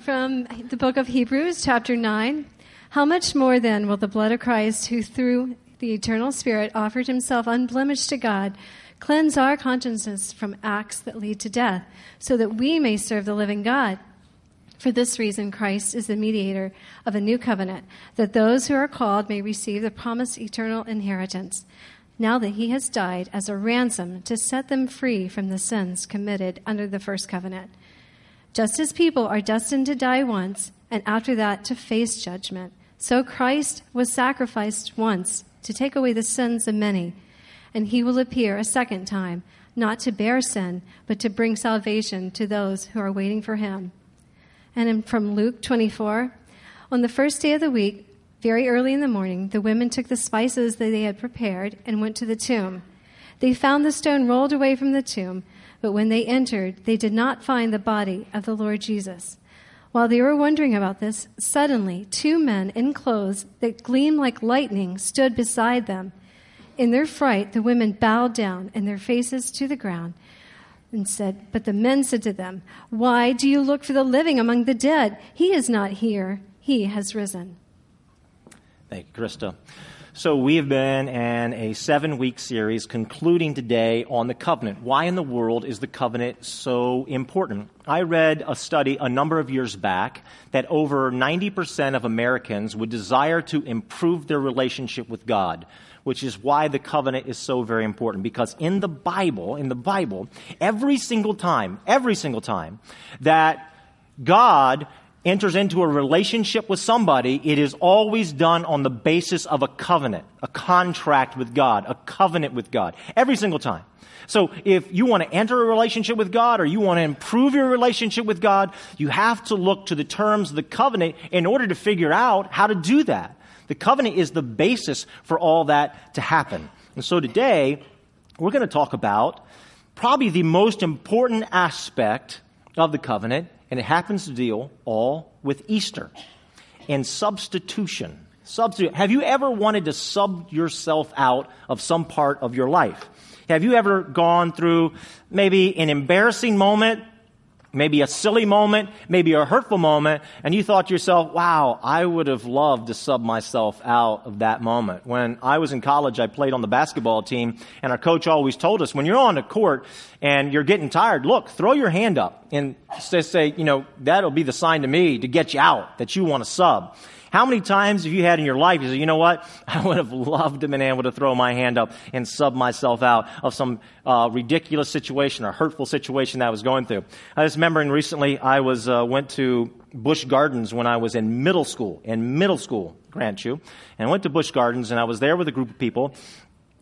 from the book of Hebrews, chapter 9. How much more then will the blood of Christ, who through the eternal Spirit offered himself unblemished to God, cleanse our consciences from acts that lead to death, so that we may serve the living God? For this reason, Christ is the mediator of a new covenant, that those who are called may receive the promised eternal inheritance now that he has died as a ransom to set them free from the sins committed under the first covenant. Just as people are destined to die once, and after that to face judgment, so Christ was sacrificed once to take away the sins of many, and he will appear a second time, not to bear sin, but to bring salvation to those who are waiting for him. And from Luke 24, on the first day of the week, very early in the morning, the women took the spices that they had prepared and went to the tomb. They found the stone rolled away from the tomb, but when they entered, they did not find the body of the Lord Jesus. While they were wondering about this, suddenly two men in clothes that gleamed like lightning stood beside them. In their fright, the women bowed down and their faces to the ground and said, But the men said to them, Why do you look for the living among the dead? He is not here, he has risen. Thank you, Krista. So, we have been in a seven week series concluding today on the covenant. Why in the world is the covenant so important? I read a study a number of years back that over 90% of Americans would desire to improve their relationship with God, which is why the covenant is so very important. Because in the Bible, in the Bible, every single time, every single time that God enters into a relationship with somebody, it is always done on the basis of a covenant, a contract with God, a covenant with God. Every single time. So if you want to enter a relationship with God or you want to improve your relationship with God, you have to look to the terms of the covenant in order to figure out how to do that. The covenant is the basis for all that to happen. And so today, we're going to talk about probably the most important aspect of the covenant, and it happens to deal all with Easter and substitution. Substitute. Have you ever wanted to sub yourself out of some part of your life? Have you ever gone through maybe an embarrassing moment maybe a silly moment, maybe a hurtful moment, and you thought to yourself, wow, I would have loved to sub myself out of that moment. When I was in college, I played on the basketball team, and our coach always told us, when you're on the court and you're getting tired, look, throw your hand up and say, you know, that'll be the sign to me to get you out, that you want to sub. How many times have you had in your life you say, you know what? I would have loved to been able to throw my hand up and sub myself out of some uh, ridiculous situation or hurtful situation that I was going through. I was remembering recently I was uh, went to Busch Gardens when I was in middle school. In middle school, grant you, and I went to Busch Gardens and I was there with a group of people.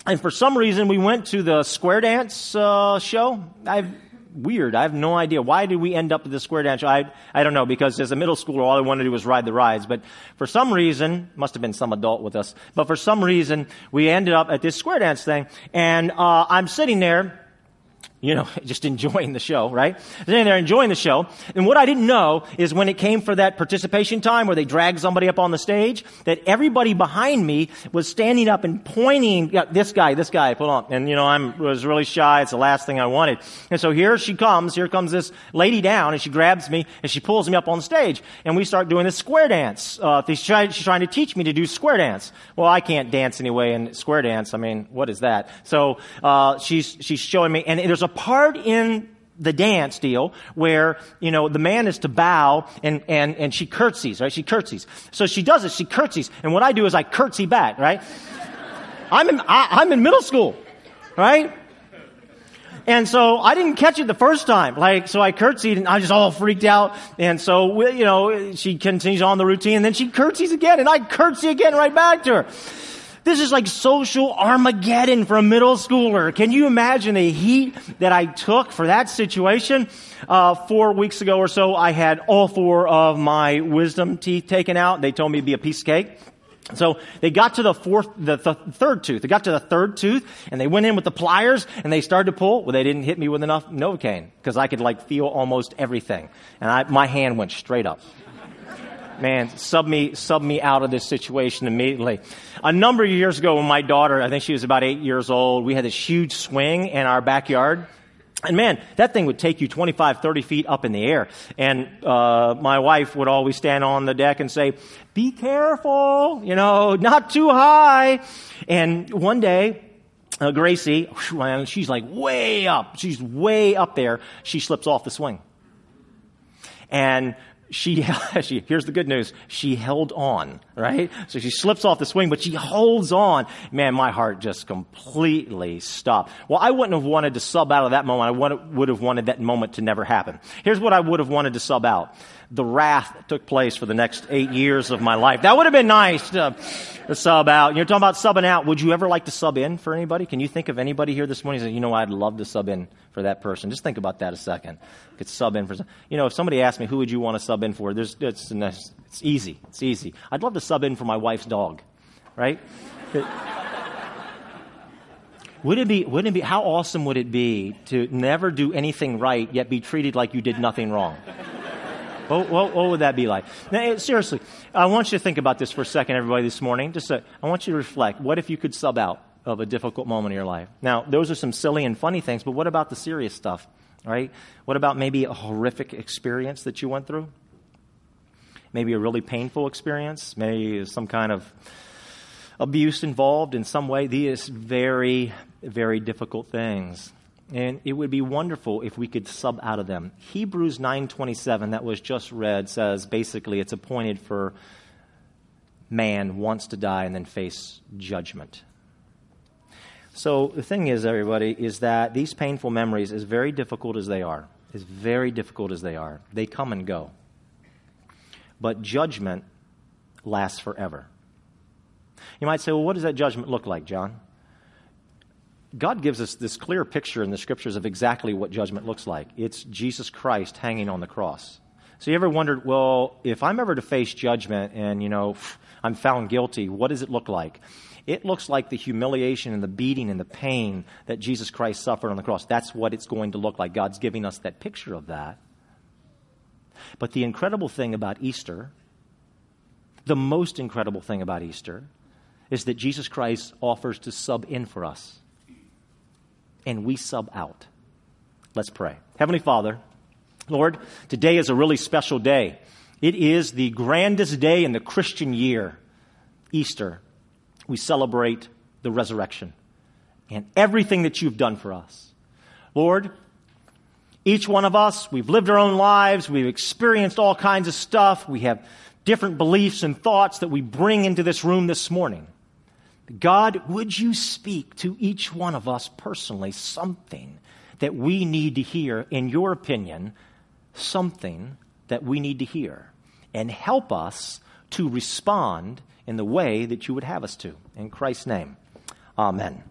And for some reason, we went to the square dance uh, show. I've weird. I have no idea. Why did we end up at the square dance? I, I don't know, because as a middle schooler, all I wanted to do was ride the rides. But for some reason, must have been some adult with us, but for some reason, we ended up at this square dance thing. And uh, I'm sitting there, you know, just enjoying the show, right? There enjoying the show. And what I didn't know is when it came for that participation time where they dragged somebody up on the stage, that everybody behind me was standing up and pointing, yeah, this guy, this guy, pull on. And, you know, I was really shy. It's the last thing I wanted. And so here she comes, here comes this lady down and she grabs me and she pulls me up on stage. And we start doing this square dance. Uh, she's trying to teach me to do square dance. Well, I can't dance anyway in square dance. I mean, what is that? So, uh, she's, she's showing me, and there's a part in the dance deal where, you know, the man is to bow and, and, and she curtsies, right? She curtsies. So she does it, she curtsies. And what I do is I curtsy back, right? I'm in, I, am in middle school, right? And so I didn't catch it the first time. Like, so I curtsied and I just all freaked out. And so, you know, she continues on the routine and then she curtsies again and I curtsy again right back to her. This is like social Armageddon for a middle schooler. Can you imagine the heat that I took for that situation? Uh, four weeks ago or so, I had all four of my wisdom teeth taken out. They told me it'd be a piece of cake. So they got to the fourth, the, third tooth. They got to the third tooth and they went in with the pliers and they started to pull. Well, they didn't hit me with enough Novocaine because I could like feel almost everything. And I, my hand went straight up man, sub me, sub me out of this situation immediately. A number of years ago when my daughter, I think she was about eight years old, we had this huge swing in our backyard. And man, that thing would take you 25, 30 feet up in the air. And uh, my wife would always stand on the deck and say, Be careful, you know, not too high. And one day, uh, Gracie, she's like way up. She's way up there. She slips off the swing. And she, she, here's the good news. She held on, right? So she slips off the swing, but she holds on. Man, my heart just completely stopped. Well, I wouldn't have wanted to sub out of that moment. I would have wanted that moment to never happen. Here's what I would have wanted to sub out. The wrath that took place for the next eight years of my life. That would have been nice to, to sub out. You're talking about subbing out. Would you ever like to sub in for anybody? Can you think of anybody here this morning? Say, you know, I'd love to sub in for that person. Just think about that a second. You Could sub in for, you know, if somebody asked me, who would you want to sub in for? There's, it's, it's easy. It's easy. I'd love to sub in for my wife's dog, right? would it be, would it be, how awesome would it be to never do anything right yet be treated like you did nothing wrong? What, what, what, would that be like? Now, seriously, I want you to think about this for a second, everybody, this morning. Just uh, I want you to reflect. What if you could sub out? Of a difficult moment in your life. Now, those are some silly and funny things, but what about the serious stuff, right? What about maybe a horrific experience that you went through? Maybe a really painful experience, maybe some kind of abuse involved in some way. These very, very difficult things. And it would be wonderful if we could sub out of them. Hebrews 9:27 that was just read says basically it's appointed for man wants to die and then face judgment. So the thing is, everybody, is that these painful memories, as very difficult as they are, as very difficult as they are, they come and go. But judgment lasts forever. You might say, well, what does that judgment look like, John? God gives us this clear picture in the scriptures of exactly what judgment looks like. It's Jesus Christ hanging on the cross. So you ever wondered, well, if I'm ever to face judgment and, you know, I'm found guilty, what does it look like? It looks like the humiliation and the beating and the pain that Jesus Christ suffered on the cross. That's what it's going to look like. God's giving us that picture of that. But the incredible thing about Easter, the most incredible thing about Easter, is that Jesus Christ offers to sub in for us. And we sub out. Let's pray. Heavenly Father, Lord, today is a really special day. It is the grandest day in the Christian year, Easter we celebrate the resurrection and everything that you've done for us. Lord, each one of us, we've lived our own lives, we've experienced all kinds of stuff, we have different beliefs and thoughts that we bring into this room this morning. God, would you speak to each one of us personally something that we need to hear, in your opinion, something that we need to hear, and help us to respond in the way that you would have us to. In Christ's name, amen.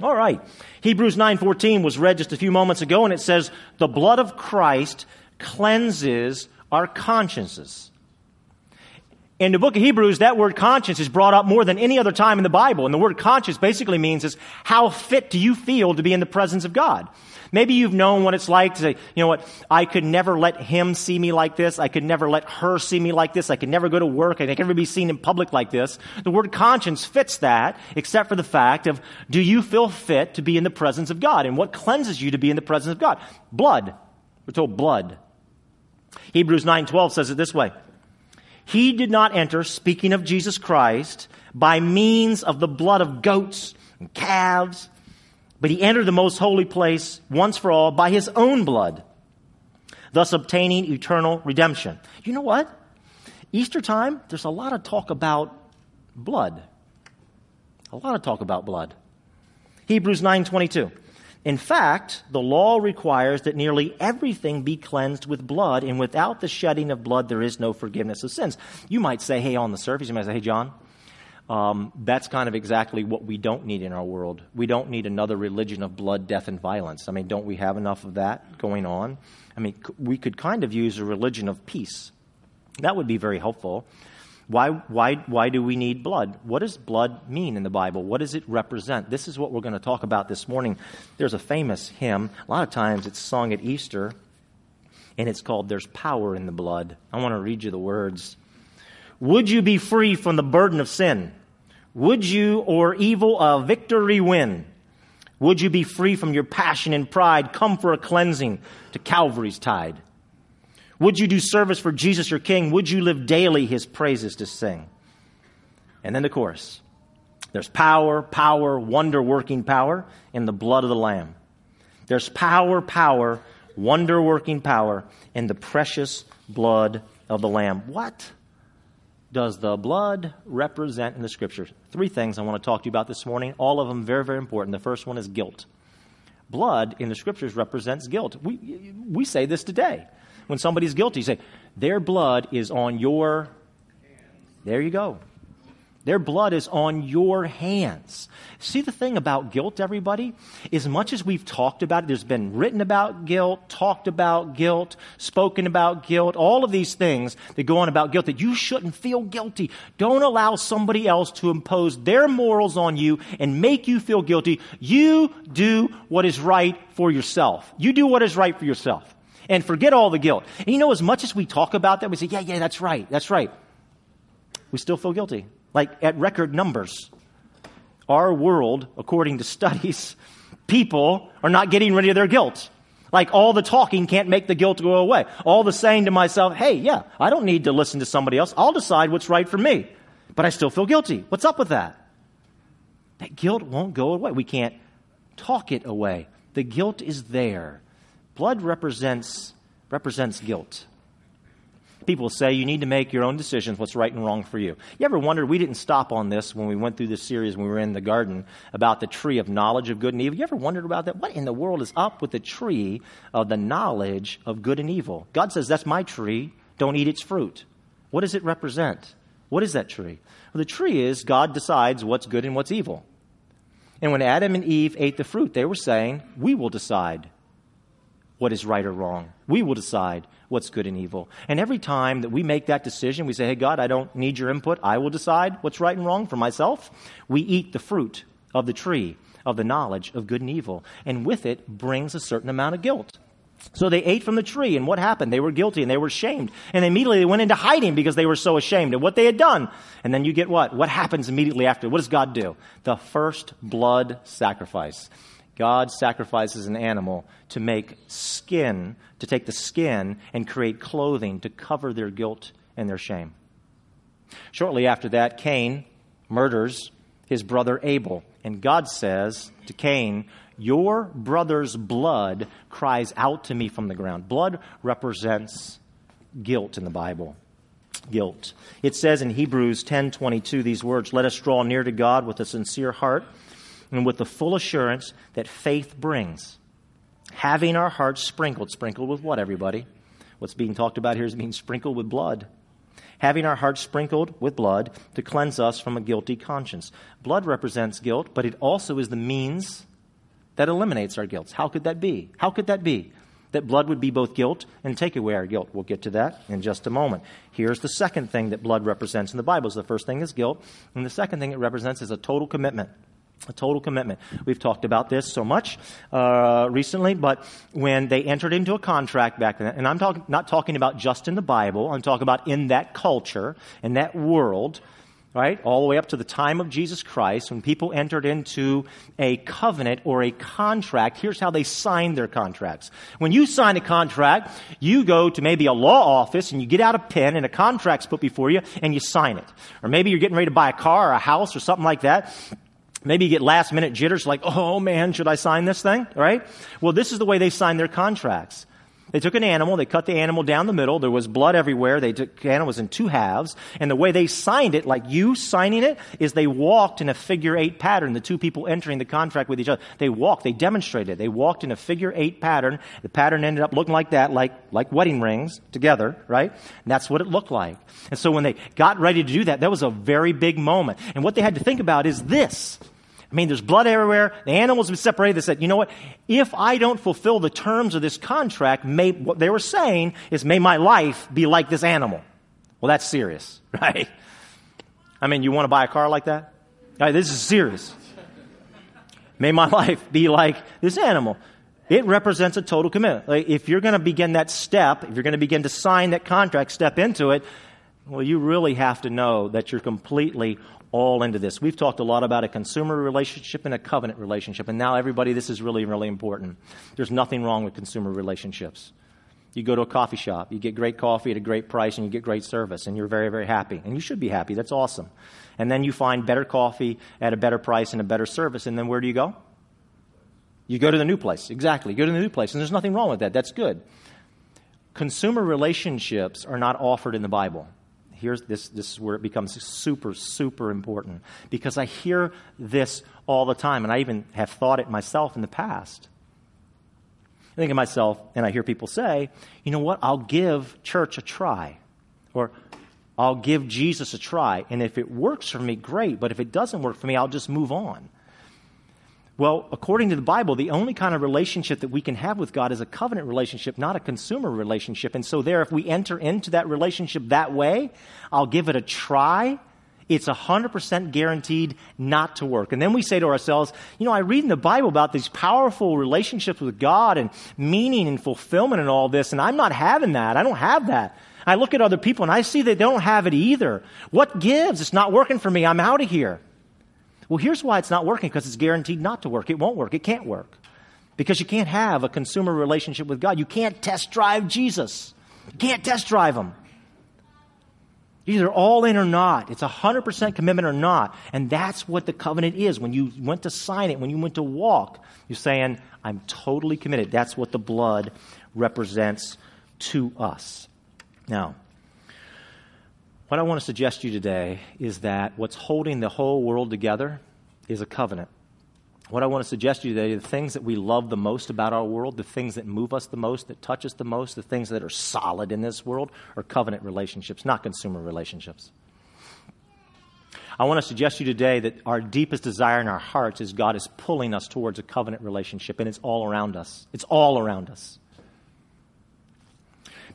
All right. Hebrews 9:14 was read just a few moments ago and it says the blood of Christ cleanses our consciences. In the book of Hebrews, that word conscience is brought up more than any other time in the Bible. And the word conscience basically means is how fit do you feel to be in the presence of God? Maybe you've known what it's like to say, you know what, I could never let him see me like this. I could never let her see me like this. I could never go to work. I could never be seen in public like this. The word conscience fits that, except for the fact of, do you feel fit to be in the presence of God? And what cleanses you to be in the presence of God? Blood. We're told blood. Hebrews 9:12 says it this way. He did not enter, speaking of Jesus Christ, by means of the blood of goats and calves but he entered the most holy place once for all by his own blood, thus obtaining eternal redemption. You know what? Easter time, there's a lot of talk about blood. A lot of talk about blood. Hebrews 9:22. In fact, the law requires that nearly everything be cleansed with blood, and without the shedding of blood, there is no forgiveness of sins. You might say, hey, on the surface, you might say, hey, John, um, that's kind of exactly what we don't need in our world. We don't need another religion of blood, death, and violence. I mean, don't we have enough of that going on? I mean, we could kind of use a religion of peace. That would be very helpful. Why, why, why do we need blood? What does blood mean in the Bible? What does it represent? This is what we're going to talk about this morning. There's a famous hymn. A lot of times it's sung at Easter, and it's called There's Power in the Blood. I want to read you the words. Would you be free from the burden of sin? Would you or evil a victory win? Would you be free from your passion and pride? Come for a cleansing to Calvary's tide. Would you do service for Jesus your King? Would you live daily his praises to sing? And then the chorus. There's power, power, wonder working power in the blood of the Lamb. There's power, power, wonder working power in the precious blood of the Lamb. What does the blood represent in the scriptures? Three things I want to talk to you about this morning, all of them very, very important. The first one is guilt. Blood in the scriptures represents guilt. We, we say this today. When somebody's guilty, you say, their blood is on your. Hands. There you go. Their blood is on your hands. See, the thing about guilt, everybody, as much as we've talked about it, there's been written about guilt, talked about guilt, spoken about guilt, all of these things that go on about guilt that you shouldn't feel guilty. Don't allow somebody else to impose their morals on you and make you feel guilty. You do what is right for yourself. You do what is right for yourself. And forget all the guilt. And you know, as much as we talk about that, we say, yeah, yeah, that's right, that's right. We still feel guilty like at record numbers. Our world, according to studies, people are not getting rid of their guilt. Like all the talking can't make the guilt go away. All the saying to myself, hey, yeah, I don't need to listen to somebody else. I'll decide what's right for me. But I still feel guilty. What's up with that? That guilt won't go away. We can't talk it away. The guilt is there. Blood represents, represents guilt. People say you need to make your own decisions what's right and wrong for you. You ever wondered, we didn't stop on this when we went through this series when we were in the garden about the tree of knowledge of good and evil. You ever wondered about that? What in the world is up with the tree of the knowledge of good and evil? God says, that's my tree. Don't eat its fruit. What does it represent? What is that tree? Well, the tree is God decides what's good and what's evil. And when Adam and Eve ate the fruit, they were saying, We will decide what is right or wrong. We will decide what's good and evil. And every time that we make that decision, we say, Hey, God, I don't need your input. I will decide what's right and wrong for myself. We eat the fruit of the tree of the knowledge of good and evil. And with it brings a certain amount of guilt. So they ate from the tree, and what happened? They were guilty and they were ashamed. And immediately they went into hiding because they were so ashamed of what they had done. And then you get what? What happens immediately after? What does God do? The first blood sacrifice. God sacrifices an animal to make skin, to take the skin and create clothing to cover their guilt and their shame. Shortly after that, Cain murders his brother Abel. And God says to Cain, Your brother's blood cries out to me from the ground. Blood represents guilt in the Bible. Guilt. It says in Hebrews 10:22 these words, "Let us draw near to God with a sincere heart and with the full assurance that faith brings. Having our hearts sprinkled. Sprinkled with what, everybody? What's being talked about here is being sprinkled with blood. Having our hearts sprinkled with blood to cleanse us from a guilty conscience. Blood represents guilt, but it also is the means that eliminates our guilt. How could that be? How could that be? That blood would be both guilt and take away our guilt. We'll get to that in just a moment. Here's the second thing that blood represents in the Bible. So the first thing is guilt, and the second thing it represents is a total commitment a total commitment. We've talked about this so much uh, recently, but when they entered into a contract back then, and I'm talk- not talking about just in the Bible, I'm talking about in that culture, in that world, right, all the way up to the time of Jesus Christ, when people entered into a covenant or a contract, here's how they signed their contracts. When you sign a contract, you go to maybe a law office and you get out a pen and a contract's put before you and you sign it. Or maybe you're getting ready to buy a car or a house or something like that Maybe you get last minute jitters like, oh man, should I sign this thing? Right? Well, this is the way they sign their contracts. They took an animal, they cut the animal down the middle, there was blood everywhere, they took the animal was in two halves, and the way they signed it, like you signing it, is they walked in a figure eight pattern, the two people entering the contract with each other. They walked, they demonstrated, they walked in a figure eight pattern. The pattern ended up looking like that, like, like wedding rings together, right? And that's what it looked like. And so when they got ready to do that, that was a very big moment. And what they had to think about is this. I mean, there's blood everywhere. The animals have been separated. They said, you know what? If I don't fulfill the terms of this contract, may, what they were saying is, may my life be like this animal. Well, that's serious, right? I mean, you want to buy a car like that? This is serious. May my life be like this animal. It represents a total commitment. Like if you're going to begin that step, if you're going to begin to sign that contract, step into it, Well, you really have to know that you're completely all into this. We've talked a lot about a consumer relationship and a covenant relationship, and now everybody, this is really, really important. There's nothing wrong with consumer relationships. You go to a coffee shop, you get great coffee at a great price, and you get great service, and you're very, very happy. And you should be happy. That's awesome. And then you find better coffee at a better price and a better service, and then where do you go? You go to the new place. Exactly. You go to the new place. And there's nothing wrong with that. That's good. Consumer relationships are not offered in the Bible. Here's this, this is where it becomes super, super important because I hear this all the time, and I even have thought it myself in the past. I think of myself, and I hear people say, you know what, I'll give church a try. Or I'll give Jesus a try. And if it works for me, great. But if it doesn't work for me, I'll just move on. Well, according to the Bible, the only kind of relationship that we can have with God is a covenant relationship, not a consumer relationship. And so, there, if we enter into that relationship that way, I'll give it a try. It's 100% guaranteed not to work. And then we say to ourselves, you know, I read in the Bible about these powerful relationships with God and meaning and fulfillment and all this, and I'm not having that. I don't have that. I look at other people and I see they don't have it either. What gives? It's not working for me. I'm out of here. Well, here's why it's not working because it's guaranteed not to work. It won't work. It can't work. Because you can't have a consumer relationship with God. You can't test drive Jesus. You can't test drive him. Either all in or not. It's a 100% commitment or not. And that's what the covenant is. When you went to sign it, when you went to walk, you're saying, I'm totally committed. That's what the blood represents to us. Now, what I want to suggest to you today is that what's holding the whole world together is a covenant. What I want to suggest to you today, the things that we love the most about our world, the things that move us the most, that touch us the most, the things that are solid in this world are covenant relationships, not consumer relationships. I want to suggest to you today that our deepest desire in our hearts is God is pulling us towards a covenant relationship, and it's all around us. It's all around us.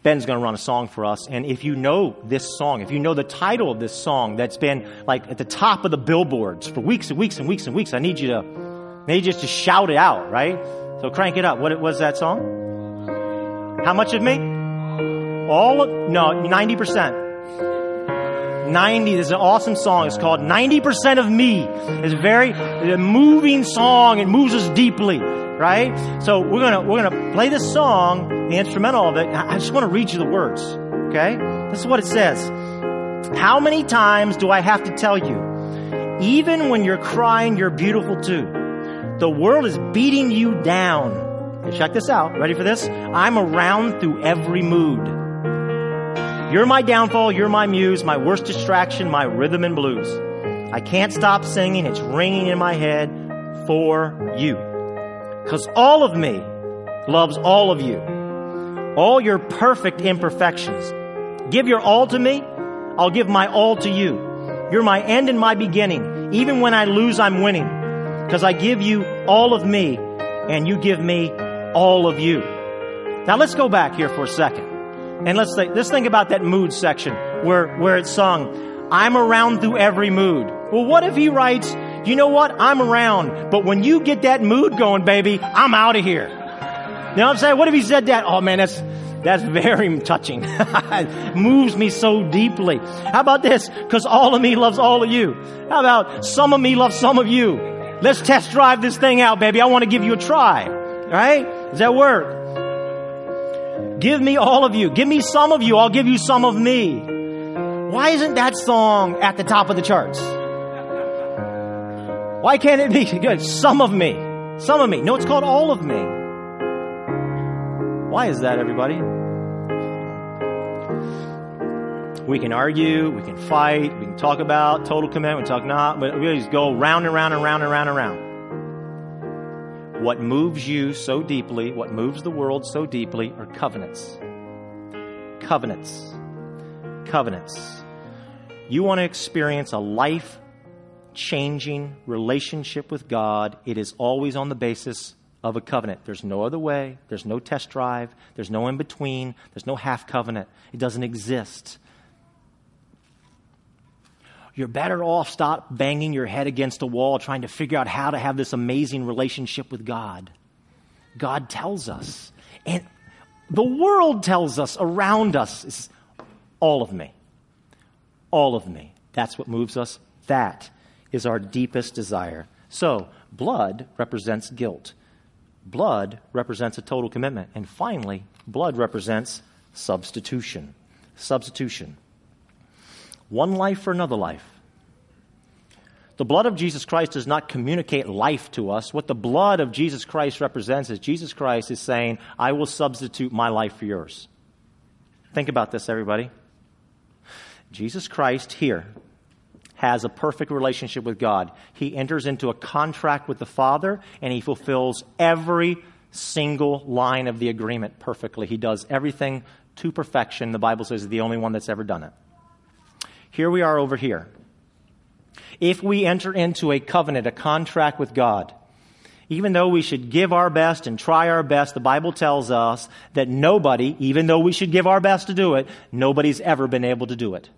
Ben's going to run a song for us. And if you know this song, if you know the title of this song that's been like at the top of the billboards for weeks and weeks and weeks and weeks, I need you to, you just to shout it out, right? So crank it up. What was that song? How much of me? All of, no, 90%. 90 is an awesome song. It's called 90% of Me. It's a very a moving song. It moves us deeply right? So we're gonna we're gonna play this song, the instrumental of it. I just want to read you the words. Okay, this is what it says. How many times do I have to tell you? Even when you're crying, you're beautiful too. The world is beating you down. check this out. Ready for this? I'm around through every mood. You're my downfall, you're my muse, my worst distraction, my rhythm and blues. I can't stop singing, it's ringing in my head for you. Because all of me loves all of you. All your perfect imperfections. Give your all to me. I'll give my all to you. You're my end and my beginning. Even when I lose, I'm winning. Because I give you all of me and you give me all of you. Now let's go back here for a second. And let's think, let's think about that mood section where, where it's sung, I'm around through every mood. Well, what if he writes, you know what? I'm around. But when you get that mood going, baby, I'm out of here. You know what I'm saying? What if he said that? Oh man, that's, that's very touching. moves me so deeply. How about this? Cause all of me loves all of you. How about some of me loves some of you? Let's test drive this thing out, baby. I want to give you a try. Right? Does that work? Give me all of you. Give me some of you. I'll give you some of me. Why isn't that song at the top of the charts? Why can't it be good? Some of me. Some of me. No, it's called all of me. Why is that, everybody? We can argue, we can fight, we can talk about total commitment, we talk not, but we just go round and round and round and round and round. What moves you so deeply, what moves the world so deeply, are covenants. Covenants. Covenants. You want to experience a life changing relationship with God, it is always on the basis of a covenant. There's no other way. There's no test drive. There's no in between. There's no half covenant. It doesn't exist. You're better off stop banging your head against a wall trying to figure out how to have this amazing relationship with God. God tells us. And the world tells us around us is all of me. all of me. That's what moves us. That is our deepest desire. So, blood represents guilt. Blood represents a total commitment. And finally, blood represents substitution. Substitution. One life for another life. The blood of Jesus Christ does not communicate life to us. What the blood of Jesus Christ represents is Jesus Christ is saying, I will substitute my life for yours. Think about this, everybody. Jesus Christ here has a perfect relationship with God. He enters into a contract with the Father and he fulfills every single line of the agreement perfectly. He does everything to perfection. The Bible says he's the only one that's ever done it. Here we are over here. If we enter into a covenant, a contract with God, even though we should give our best and try our best, the Bible tells us that nobody, even though we should give our best to do it, nobody's ever been able to do it.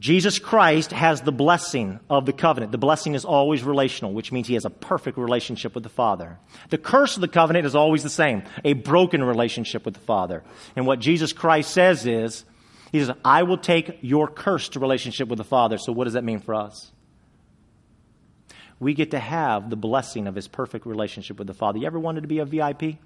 Jesus Christ has the blessing of the covenant. The blessing is always relational, which means he has a perfect relationship with the Father. The curse of the covenant is always the same a broken relationship with the Father. And what Jesus Christ says is, He says, I will take your cursed relationship with the Father. So, what does that mean for us? We get to have the blessing of his perfect relationship with the Father. You ever wanted to be a VIP?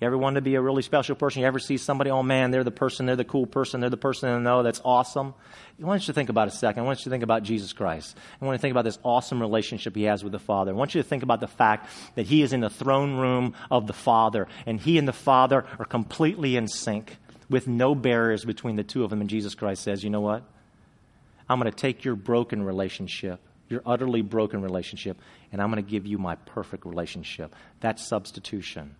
You ever want to be a really special person? You ever see somebody, oh man, they're the person, they're the cool person, they're the person I know that's awesome? I want you to think about a second. I want you to think about Jesus Christ. I want you to think about this awesome relationship he has with the Father. I want you to think about the fact that he is in the throne room of the Father, and he and the Father are completely in sync with no barriers between the two of them. And Jesus Christ says, you know what? I'm going to take your broken relationship, your utterly broken relationship, and I'm going to give you my perfect relationship. That's substitution.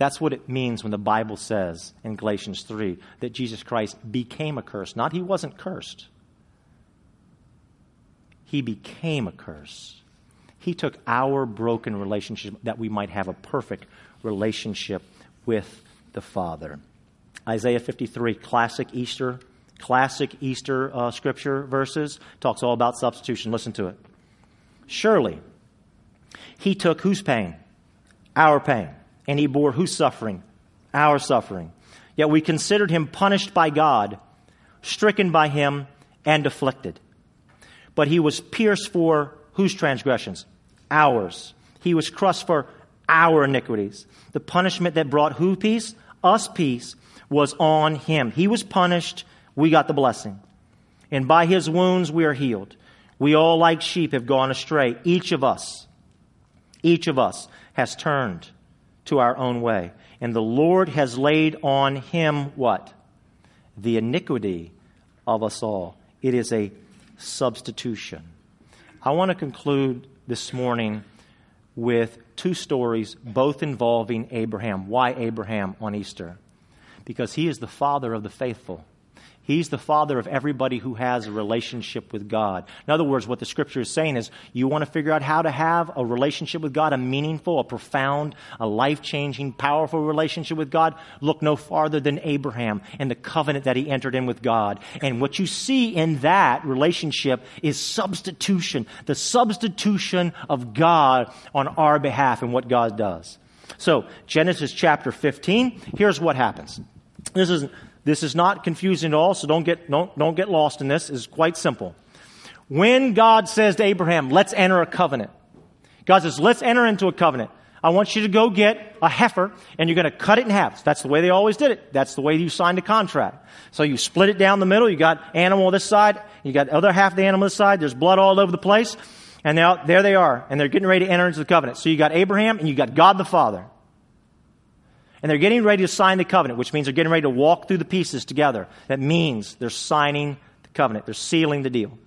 That's what it means when the Bible says in Galatians 3 that Jesus Christ became a curse. Not he wasn't cursed, he became a curse. He took our broken relationship that we might have a perfect relationship with the Father. Isaiah 53, classic Easter, classic Easter uh, scripture verses, talks all about substitution. Listen to it. Surely, he took whose pain? Our pain and he bore whose suffering? Our suffering. Yet we considered him punished by God, stricken by him, and afflicted. But he was pierced for whose transgressions? Ours. He was crushed for our iniquities. The punishment that brought who peace? Us peace was on him. He was punished, we got the blessing. And by his wounds we are healed. We all, like sheep, have gone astray. Each of us, each of us has turned to our own way. And the Lord has laid on him what? The iniquity of us all. It is a substitution. I want to conclude this morning with two stories, both involving Abraham. Why Abraham on Easter? Because he is the father of the faithful. He's the father of everybody who has a relationship with God. In other words, what the scripture is saying is you want to figure out how to have a relationship with God, a meaningful, a profound, a life changing, powerful relationship with God. Look no farther than Abraham and the covenant that he entered in with God. And what you see in that relationship is substitution, the substitution of God on our behalf and what God does. So, Genesis chapter 15, here's what happens. This is this is not confusing at all, so don't get, don't, don't get lost in this. It's quite simple. When God says to Abraham, let's enter a covenant, God says, let's enter into a covenant. I want you to go get a heifer and you're going to cut it in half. That's the way they always did it. That's the way you signed a contract. So you split it down the middle. You got animal this side. You got the other half the animal this side. There's blood all over the place. And now there they are. And they're getting ready to enter into the covenant. So you got Abraham and you got God the Father. And they're getting ready to sign the covenant, which means they're getting ready to walk through the pieces together. That means they're signing the covenant, they're sealing the deal.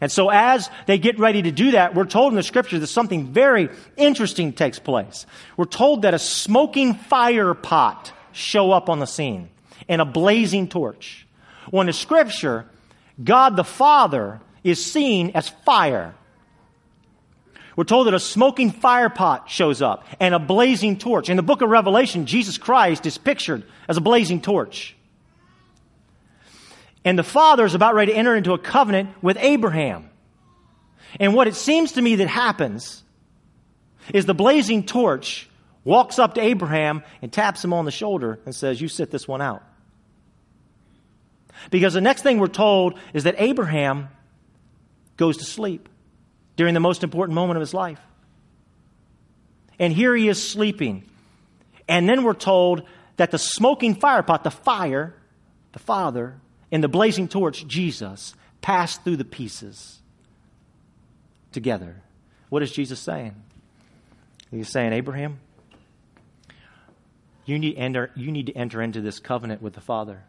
And so as they get ready to do that, we're told in the scripture that something very interesting takes place. We're told that a smoking fire pot show up on the scene and a blazing torch. Well, in the scripture, God the Father is seen as fire. We're told that a smoking fire pot shows up and a blazing torch. In the book of Revelation, Jesus Christ is pictured as a blazing torch. And the Father is about ready to enter into a covenant with Abraham. And what it seems to me that happens is the blazing torch walks up to Abraham and taps him on the shoulder and says, You sit this one out. Because the next thing we're told is that Abraham goes to sleep during the most important moment of his life. And here he is sleeping. And then we're told that the smoking fire pot, the fire, the Father, and the blazing torch, Jesus, passed through the pieces together. What is Jesus saying? He's saying, Abraham, you need, enter, you need to enter into this covenant with the Father.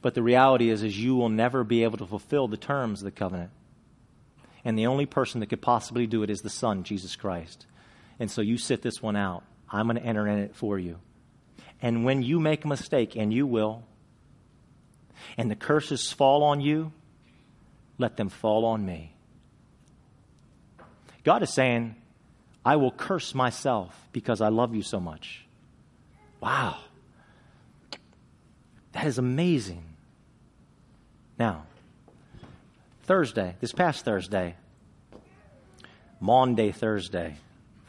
But the reality is, is you will never be able to fulfill the terms of the covenant. And the only person that could possibly do it is the Son, Jesus Christ. And so you sit this one out. I'm going to enter in it for you. And when you make a mistake, and you will, and the curses fall on you, let them fall on me. God is saying, I will curse myself because I love you so much. Wow. That is amazing. Now, Thursday, this past Thursday, Maundy Thursday,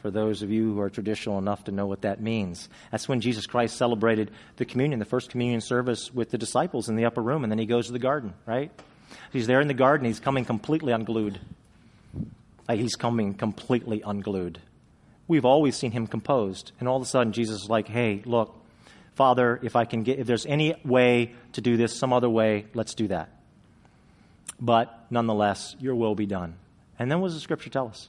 for those of you who are traditional enough to know what that means. That's when Jesus Christ celebrated the communion, the first communion service with the disciples in the upper room, and then he goes to the garden, right? He's there in the garden, he's coming completely unglued. He's coming completely unglued. We've always seen him composed, and all of a sudden Jesus is like, hey, look, Father, if I can get, if there's any way to do this some other way, let's do that. But nonetheless, your will be done. And then what does the scripture tell us?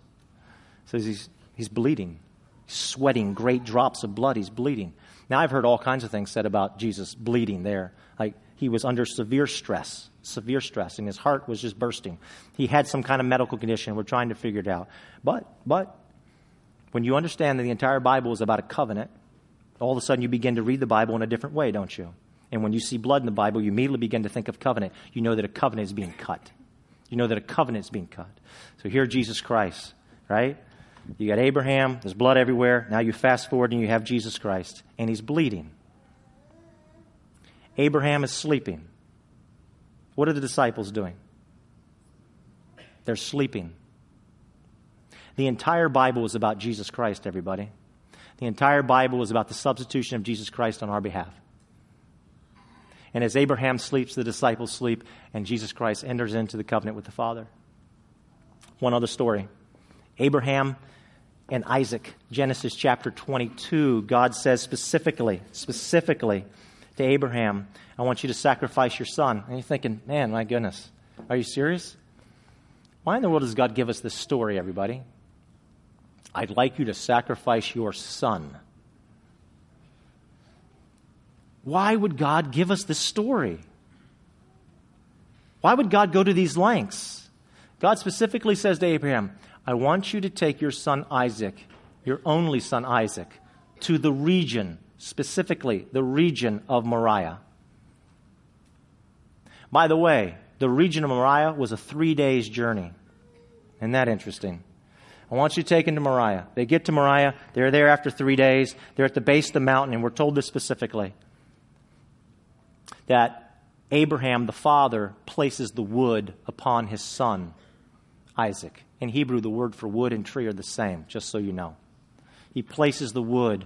It says he's, he's bleeding, he's sweating great drops of blood. He's bleeding. Now, I've heard all kinds of things said about Jesus bleeding there. Like he was under severe stress, severe stress, and his heart was just bursting. He had some kind of medical condition. We're trying to figure it out. But, but, when you understand that the entire Bible is about a covenant, all of a sudden you begin to read the Bible in a different way, don't you? And when you see blood in the Bible, you immediately begin to think of covenant. You know that a covenant is being cut. You know that a covenant is being cut. So here, Jesus Christ, right? You got Abraham, there's blood everywhere. Now you fast forward and you have Jesus Christ, and he's bleeding. Abraham is sleeping. What are the disciples doing? They're sleeping. The entire Bible is about Jesus Christ, everybody. The entire Bible is about the substitution of Jesus Christ on our behalf. And as Abraham sleeps, the disciples sleep, and Jesus Christ enters into the covenant with the Father. One other story Abraham and Isaac, Genesis chapter 22, God says specifically, specifically to Abraham, I want you to sacrifice your son. And you're thinking, man, my goodness, are you serious? Why in the world does God give us this story, everybody? I'd like you to sacrifice your son. Why would God give us this story? Why would God go to these lengths? God specifically says to Abraham, I want you to take your son Isaac, your only son Isaac, to the region, specifically the region of Moriah. By the way, the region of Moriah was a three days journey. Isn't that interesting? I want you to take him to Moriah. They get to Moriah. They're there after three days. They're at the base of the mountain, and we're told this specifically that Abraham, the father, places the wood upon his son, Isaac. In Hebrew, the word for wood and tree are the same, just so you know. He places the wood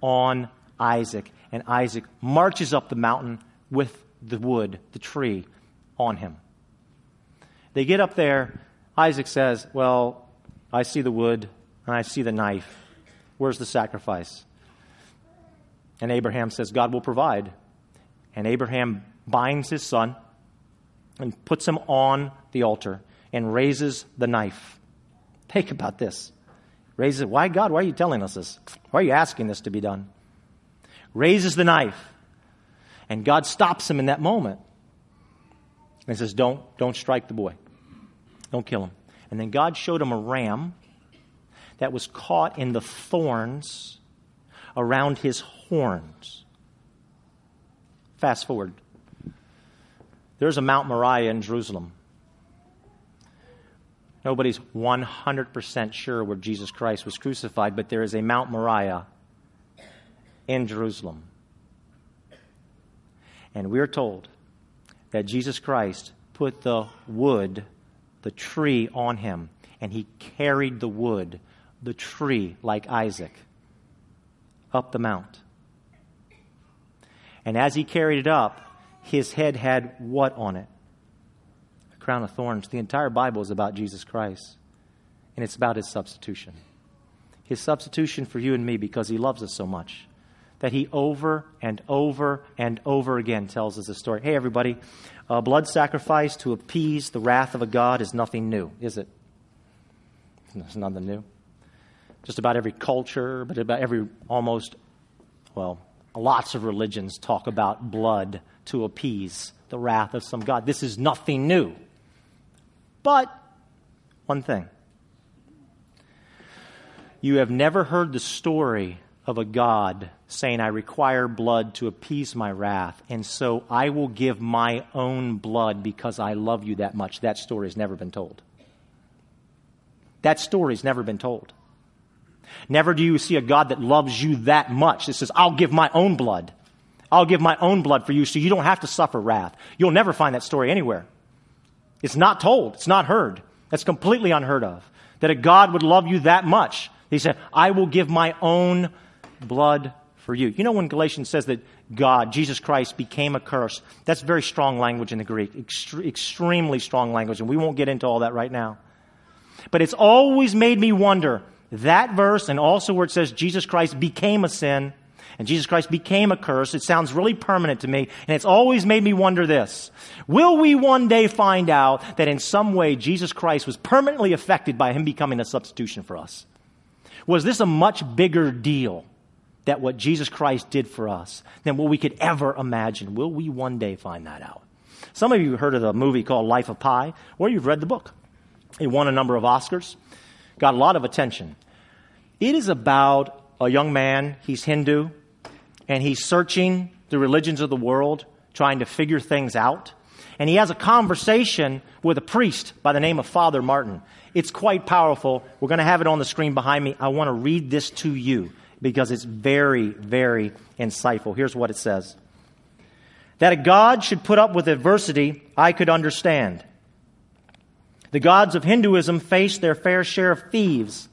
on Isaac, and Isaac marches up the mountain with the wood, the tree, on him. They get up there. Isaac says, Well, I see the wood and I see the knife. Where's the sacrifice? And Abraham says, God will provide. And Abraham binds his son and puts him on the altar and raises the knife. Think about this. Raises, why, God, why are you telling us this? Why are you asking this to be done? Raises the knife. And God stops him in that moment and says, Don't, don't strike the boy. Don't kill him. And then God showed him a ram that was caught in the thorns around his horns. Fast forward. There's a Mount Moriah in Jerusalem. Nobody's 100% sure where Jesus Christ was crucified, but there is a Mount Moriah in Jerusalem. And we're told that Jesus Christ put the wood the tree on him, and he carried the wood, the tree, like Isaac, up the mount. And as he carried it up, his head had what on it? A crown of thorns. The entire Bible is about Jesus Christ, and it's about his substitution. His substitution for you and me because he loves us so much that he over and over and over again tells us the story. Hey, everybody, a blood sacrifice to appease the wrath of a God is nothing new, is it? It's nothing new. Just about every culture, but about every almost, well, lots of religions talk about blood to appease the wrath of some God. This is nothing new. But one thing you have never heard the story of a God saying, I require blood to appease my wrath, and so I will give my own blood because I love you that much. That story has never been told. That story has never been told. Never do you see a God that loves you that much that says, I'll give my own blood. I'll give my own blood for you so you don't have to suffer wrath. You'll never find that story anywhere. It's not told, it's not heard. That's completely unheard of. That a God would love you that much. He said, I will give my own blood for you. You know, when Galatians says that God, Jesus Christ, became a curse, that's very strong language in the Greek, Extre- extremely strong language, and we won't get into all that right now. But it's always made me wonder that verse, and also where it says Jesus Christ became a sin, and Jesus Christ became a curse, it sounds really permanent to me, and it's always made me wonder this. Will we one day find out that in some way Jesus Christ was permanently affected by him becoming a substitution for us? Was this a much bigger deal that what Jesus Christ did for us than what we could ever imagine? Will we one day find that out? Some of you have heard of the movie called Life of Pi, or you've read the book. It won a number of Oscars, got a lot of attention. It is about a young man, he's Hindu, and he's searching the religions of the world, trying to figure things out. And he has a conversation with a priest by the name of Father Martin. It's quite powerful. We're going to have it on the screen behind me. I want to read this to you because it's very, very insightful. Here's what it says That a God should put up with adversity, I could understand. The gods of Hinduism face their fair share of thieves,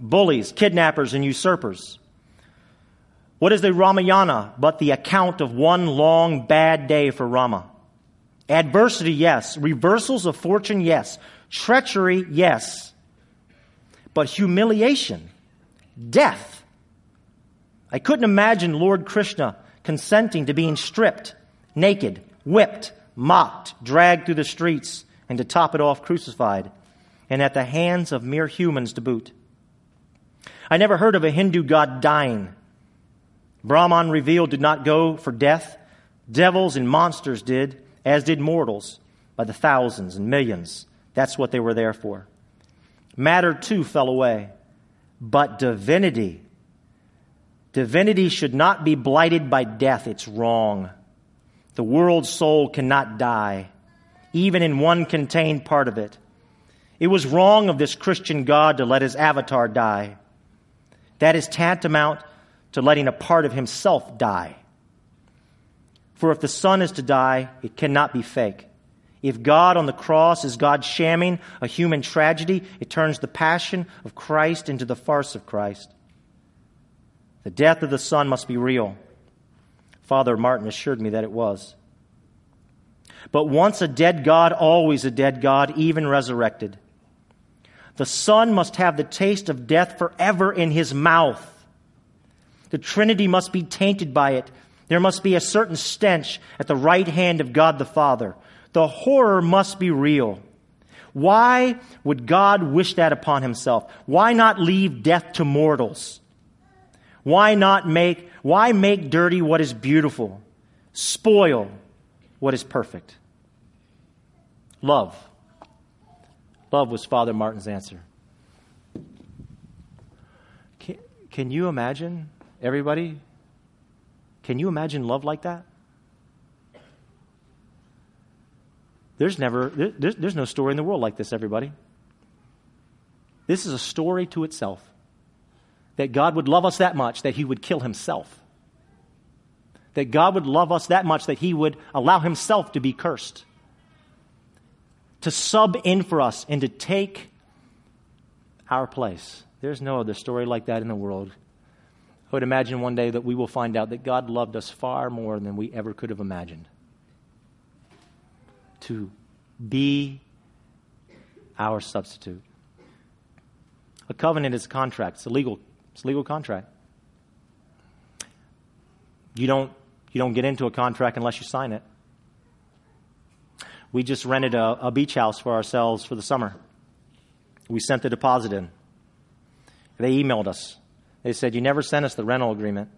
bullies, kidnappers, and usurpers. What is the Ramayana but the account of one long bad day for Rama? Adversity, yes. Reversals of fortune, yes. Treachery, yes. But humiliation, death. I couldn't imagine Lord Krishna consenting to being stripped, naked, whipped, mocked, dragged through the streets, and to top it off, crucified, and at the hands of mere humans to boot. I never heard of a Hindu god dying. Brahman revealed did not go for death. Devils and monsters did, as did mortals, by the thousands and millions. That's what they were there for. Matter too fell away. But divinity, divinity should not be blighted by death. It's wrong. The world's soul cannot die, even in one contained part of it. It was wrong of this Christian God to let his avatar die. That is tantamount to letting a part of himself die. For if the Son is to die, it cannot be fake. If God on the cross is God shamming a human tragedy, it turns the passion of Christ into the farce of Christ. The death of the Son must be real. Father Martin assured me that it was. But once a dead God, always a dead God, even resurrected. The Son must have the taste of death forever in his mouth. The Trinity must be tainted by it. There must be a certain stench at the right hand of God the Father the horror must be real. Why would God wish that upon himself? Why not leave death to mortals? Why not make, why make dirty what is beautiful? Spoil what is perfect? Love. Love was Father Martin's answer. Can, can you imagine, everybody? Can you imagine love like that? There's never, there's, there's no story in the world like this, everybody. This is a story to itself. That God would love us that much that he would kill himself. That God would love us that much that he would allow himself to be cursed. To sub in for us and to take our place. There's no other story like that in the world. I would imagine one day that we will find out that God loved us far more than we ever could have imagined. to be our substitute. A covenant is a contract. It's a legal, it's a legal contract. You don't, you don't get into a contract unless you sign it. We just rented a, a beach house for ourselves for the summer. We sent the deposit in. They emailed us. They said, You never sent us the rental agreement.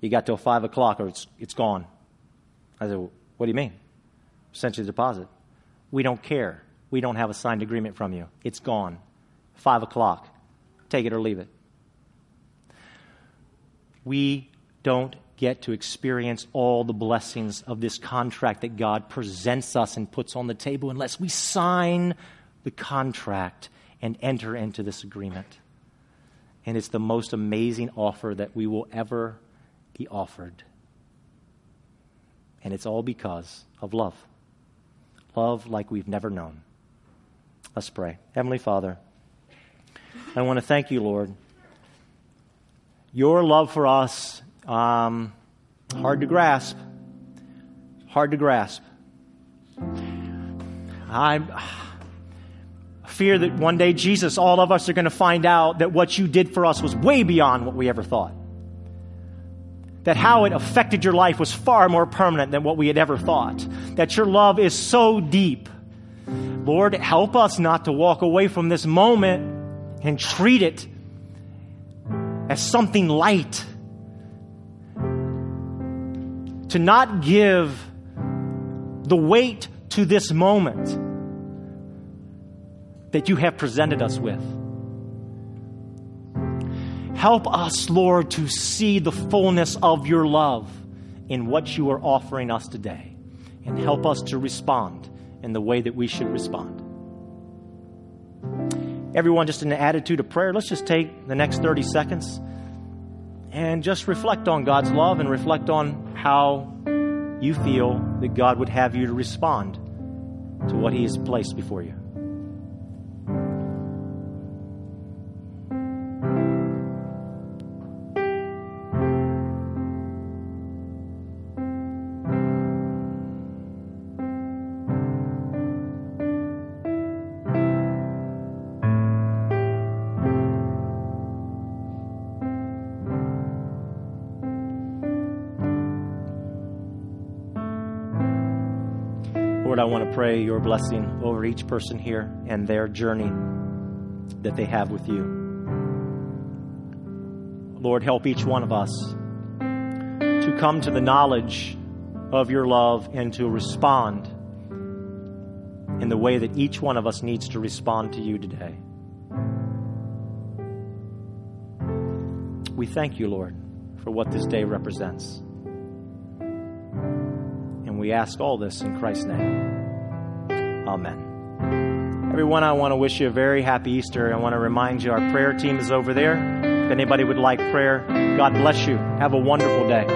You got till 5 o'clock or it's, it's gone. I said, What do you mean? Sent you the deposit. We don't care. We don't have a signed agreement from you. It's gone. 5 o'clock. Take it or leave it. We don't get to experience all the blessings of this contract that God presents us and puts on the table unless we sign the contract and enter into this agreement. And it's the most amazing offer that we will ever be offered. And it's all because of love. Love like we've never known. Let's pray. Heavenly Father, I want to thank you, Lord. Your love for us, um, hard to grasp. Hard to grasp. I fear that one day, Jesus, all of us are going to find out that what you did for us was way beyond what we ever thought. That how it affected your life was far more permanent than what we had ever thought. That your love is so deep. Lord, help us not to walk away from this moment and treat it as something light. To not give the weight to this moment that you have presented us with. Help us, Lord, to see the fullness of your love in what you are offering us today. And help us to respond in the way that we should respond everyone just in an attitude of prayer, let's just take the next 30 seconds and just reflect on God's love and reflect on how you feel that God would have you to respond to what He has placed before you. Lord, I want to pray your blessing over each person here and their journey that they have with you. Lord, help each one of us to come to the knowledge of your love and to respond in the way that each one of us needs to respond to you today. We thank you, Lord, for what this day represents. And we ask all this in Christ's name. Amen. Everyone, I want to wish you a very happy Easter. I want to remind you our prayer team is over there. If anybody would like prayer, God bless you. Have a wonderful day.